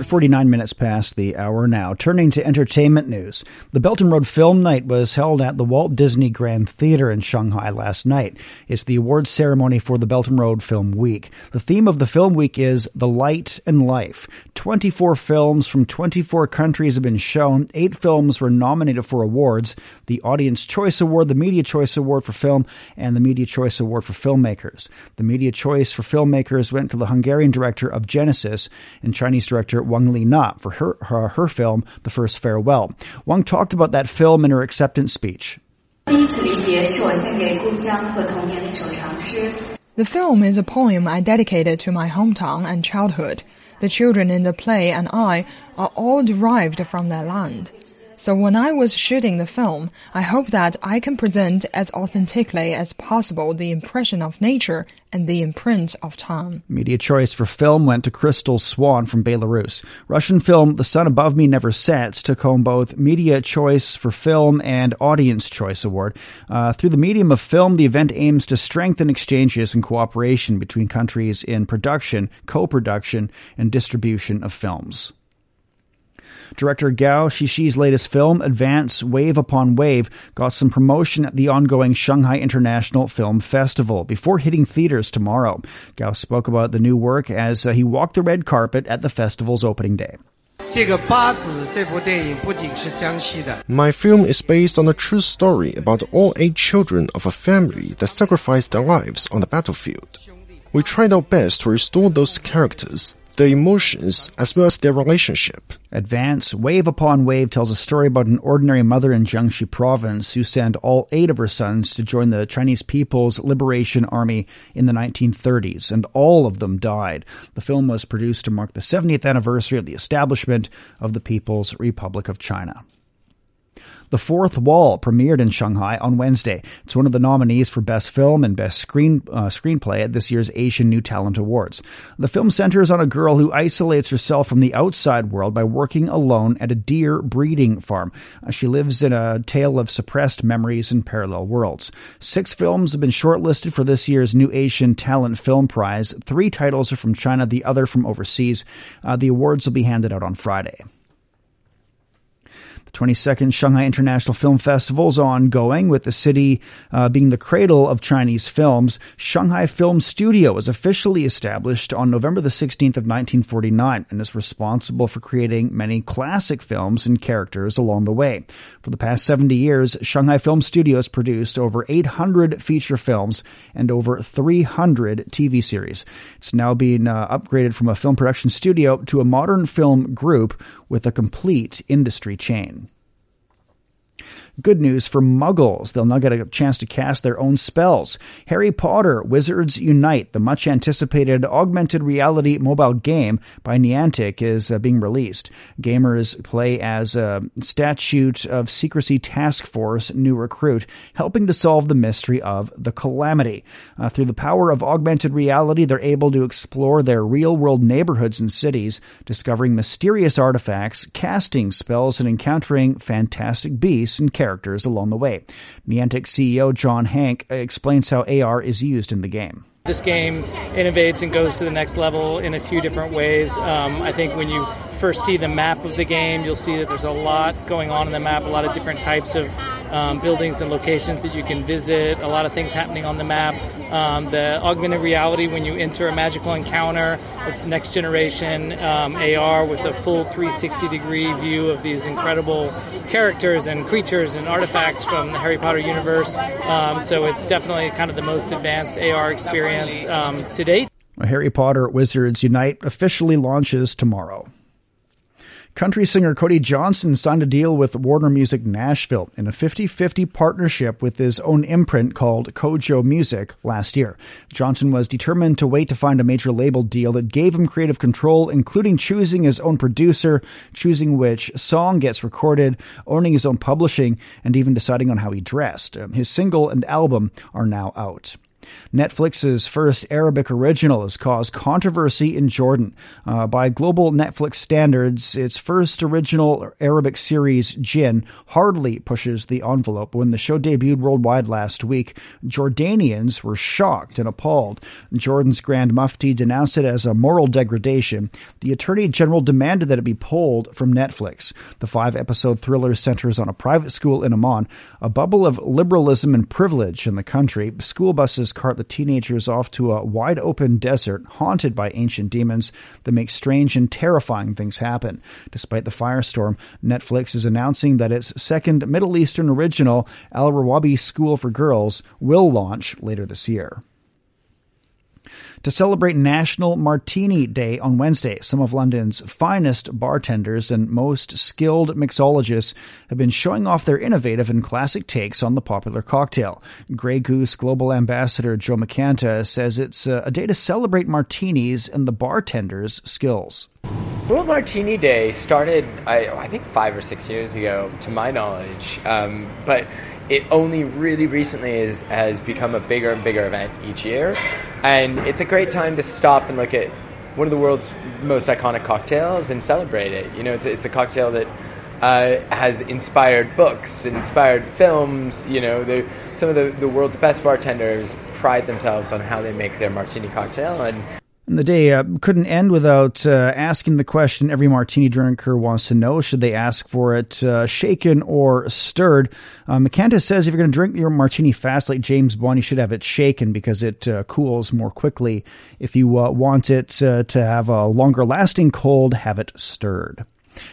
49 minutes past the hour now. Turning to entertainment news. The Belt and Road Film Night was held at the Walt Disney Grand Theater in Shanghai last night. It's the awards ceremony for the Belt and Road Film Week. The theme of the film week is The Light and Life. 24 films from 24 countries have been shown. Eight films were nominated for awards. The Audience Choice Award, the Media Choice Award for Film, and the Media Choice Award for Filmmakers. The Media Choice for Filmmakers went to the Hungarian director of Genesis and Chinese director Wang Li Na for her, her, her film, The First Farewell. Wang talked about that film in her acceptance speech. The film is a poem I dedicated to my hometown and childhood. The children in the play and I are all derived from that land. So when I was shooting the film, I hope that I can present as authentically as possible the impression of nature and the imprint of time. Media choice for film went to Crystal Swan from Belarus. Russian film The Sun Above Me Never Sets took home both Media Choice for Film and Audience Choice Award. Uh, through the medium of film, the event aims to strengthen exchanges and cooperation between countries in production, co-production, and distribution of films. Director Gao Xixi's latest film, Advance Wave Upon Wave, got some promotion at the ongoing Shanghai International Film Festival before hitting theaters tomorrow. Gao spoke about the new work as uh, he walked the red carpet at the festival's opening day. My film is based on a true story about all eight children of a family that sacrificed their lives on the battlefield. We tried our best to restore those characters their emotions, as well as their relationship. Advance Wave Upon Wave tells a story about an ordinary mother in Jiangxi province who sent all eight of her sons to join the Chinese People's Liberation Army in the 1930s, and all of them died. The film was produced to mark the 70th anniversary of the establishment of the People's Republic of China. The Fourth Wall premiered in Shanghai on Wednesday. It's one of the nominees for Best Film and Best Screen uh, Screenplay at this year's Asian New Talent Awards. The film centers on a girl who isolates herself from the outside world by working alone at a deer breeding farm. Uh, she lives in a tale of suppressed memories and parallel worlds. Six films have been shortlisted for this year's New Asian Talent Film Prize. Three titles are from China, the other from overseas. Uh, the awards will be handed out on Friday. 22nd Shanghai International Film Festival is ongoing, with the city uh, being the cradle of Chinese films. Shanghai Film Studio was officially established on November the 16th of 1949 and is responsible for creating many classic films and characters along the way. For the past 70 years, Shanghai Film Studio has produced over 800 feature films and over 300 TV series. It's now being uh, upgraded from a film production studio to a modern film group with a complete industry chain. Good news for muggles. They'll now get a chance to cast their own spells. Harry Potter Wizards Unite, the much anticipated augmented reality mobile game by Niantic, is uh, being released. Gamers play as a statute of secrecy task force new recruit, helping to solve the mystery of the calamity. Uh, through the power of augmented reality, they're able to explore their real world neighborhoods and cities, discovering mysterious artifacts, casting spells, and encountering fantastic beasts and characters characters along the way. Niantic CEO John Hanke explains how AR is used in the game. This game innovates and goes to the next level in a few different ways. Um, I think when you first see the map of the game, you'll see that there's a lot going on in the map, a lot of different types of um, buildings and locations that you can visit, a lot of things happening on the map. Um, the augmented reality, when you enter a magical encounter, it's next generation um, AR with a full 360 degree view of these incredible characters and creatures and artifacts from the Harry Potter universe. Um, so it's definitely kind of the most advanced AR experience um, to date. Harry Potter Wizards Unite officially launches tomorrow. Country singer Cody Johnson signed a deal with Warner Music Nashville in a 50-50 partnership with his own imprint called CoJo Music last year. Johnson was determined to wait to find a major label deal that gave him creative control, including choosing his own producer, choosing which song gets recorded, owning his own publishing, and even deciding on how he dressed. His single and album are now out. Netflix's first Arabic original has caused controversy in Jordan. Uh, by global Netflix standards, its first original Arabic series, Jinn, hardly pushes the envelope. When the show debuted worldwide last week, Jordanians were shocked and appalled. Jordan's Grand Mufti denounced it as a moral degradation. The Attorney General demanded that it be pulled from Netflix. The five episode thriller centers on a private school in Amman, a bubble of liberalism and privilege in the country. School buses cart the teenagers off to a wide open desert haunted by ancient demons that make strange and terrifying things happen. Despite the firestorm, Netflix is announcing that its second Middle Eastern original, Al Rawabi School for Girls, will launch later this year. To celebrate National Martini Day on Wednesday, some of London's finest bartenders and most skilled mixologists have been showing off their innovative and classic takes on the popular cocktail. Grey Goose Global Ambassador Joe McCanta says it's a day to celebrate martinis and the bartender's skills. World Martini Day started, I, I, think, five or six years ago, to my knowledge. Um, but it only really recently is, has become a bigger and bigger event each year. And it's a great time to stop and look at one of the world's most iconic cocktails and celebrate it. You know, it's, it's a cocktail that uh, has inspired books, inspired films. You know, some of the, the world's best bartenders pride themselves on how they make their martini cocktail. And and the day uh, couldn't end without uh, asking the question every martini drinker wants to know: Should they ask for it uh, shaken or stirred? McCanta says if you're going to drink your martini fast, like James Bond, you should have it shaken because it uh, cools more quickly. If you uh, want it to have a longer lasting cold, have it stirred.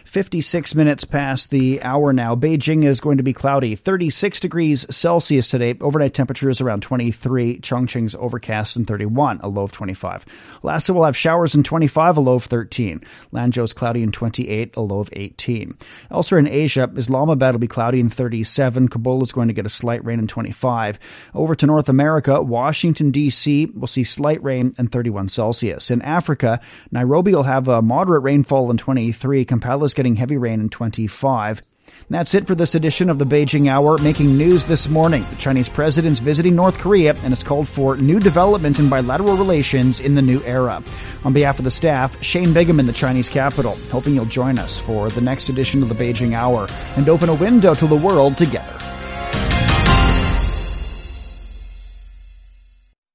56 minutes past the hour now. Beijing is going to be cloudy. 36 degrees Celsius today. Overnight temperature is around 23. Chongqing's overcast and 31, a low of 25. Lhasa will have showers in 25, a low of 13. Lanzhou's cloudy in 28, a low of 18. Elsewhere in Asia, Islamabad will be cloudy in 37. Kabul is going to get a slight rain in 25. Over to North America, Washington DC will see slight rain and 31 Celsius. In Africa, Nairobi will have a moderate rainfall in 23. Kampala's getting heavy rain in 25. that's it for this edition of the Beijing Hour. Making news this morning, the Chinese president's visiting North Korea and has called for new development in bilateral relations in the new era. On behalf of the staff, Shane Bigham in the Chinese capital, hoping you'll join us for the next edition of the Beijing Hour and open a window to the world together.